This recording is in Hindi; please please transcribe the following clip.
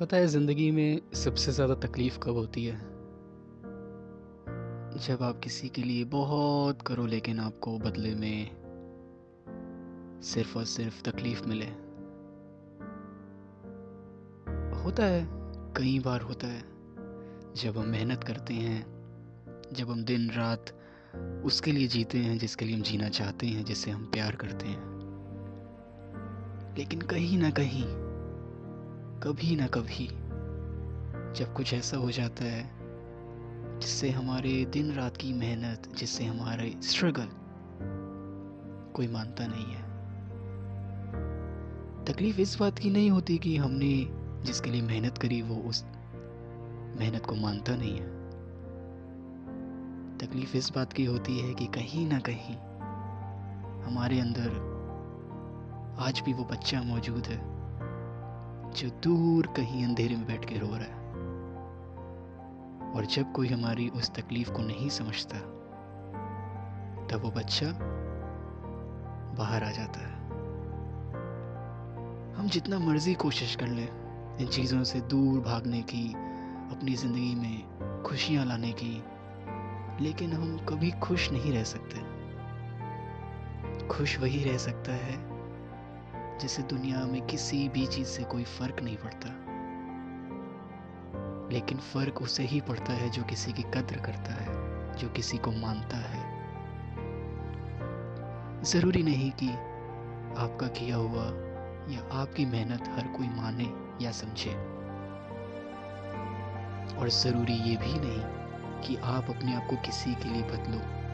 पता है, ज़िंदगी में सबसे ज़्यादा तकलीफ़ कब होती है? जब आप किसी के लिए बहुत करो, लेकिन आपको बदले में सिर्फ़ और सिर्फ़ तकलीफ़ मिले। होता है, कई बार होता है, जब हम मेहनत करते हैं, जब हम दिन रात उसके लिए जीते हैं, जिसके लिए हम जीना चाहते हैं, जिससे हम प्यार करते हैं। लेकिन कहीं ना कहीं कभी ना कभी जब कुछ ऐसा हो जाता है जिससे हमारे दिन रात की मेहनत, जिससे हमारे स्ट्रगल कोई मानता नहीं है। तकलीफ़ इस बात की नहीं होती कि हमने जिसके लिए मेहनत करी, वो उस मेहनत को मानता नहीं है। तकलीफ़ इस बात की होती है कि कहीं ना कहीं हमारे अंदर आज भी वो बच्चा मौजूद है। जो दूर कहीं अंधेरे में बैठ के रो रहा है। और जब कोई हमारी उस तकलीफ़ को नहीं समझता, तब वो बच्चा बाहर आ जाता है। हम जितना मर्ज़ी कोशिश कर लें इन चीज़ों से दूर भागने की, अपनी ज़िंदगी में खुशियाँ लाने की, लेकिन हम कभी खुश नहीं रह सकते। खुश वही रह सकता है जिसे दुनिया में किसी भी चीज़ से कोई फ़र्क नहीं पड़ता। लेकिन फ़र्क उसे ही पड़ता है जो किसी की कद्र करता है, जो किसी को मानता है। ज़रूरी नहीं कि आपका किया हुआ या आपकी मेहनत हर कोई माने या समझे। और ज़रूरी ये भी नहीं कि आप अपने आप को किसी के लिए बदलो।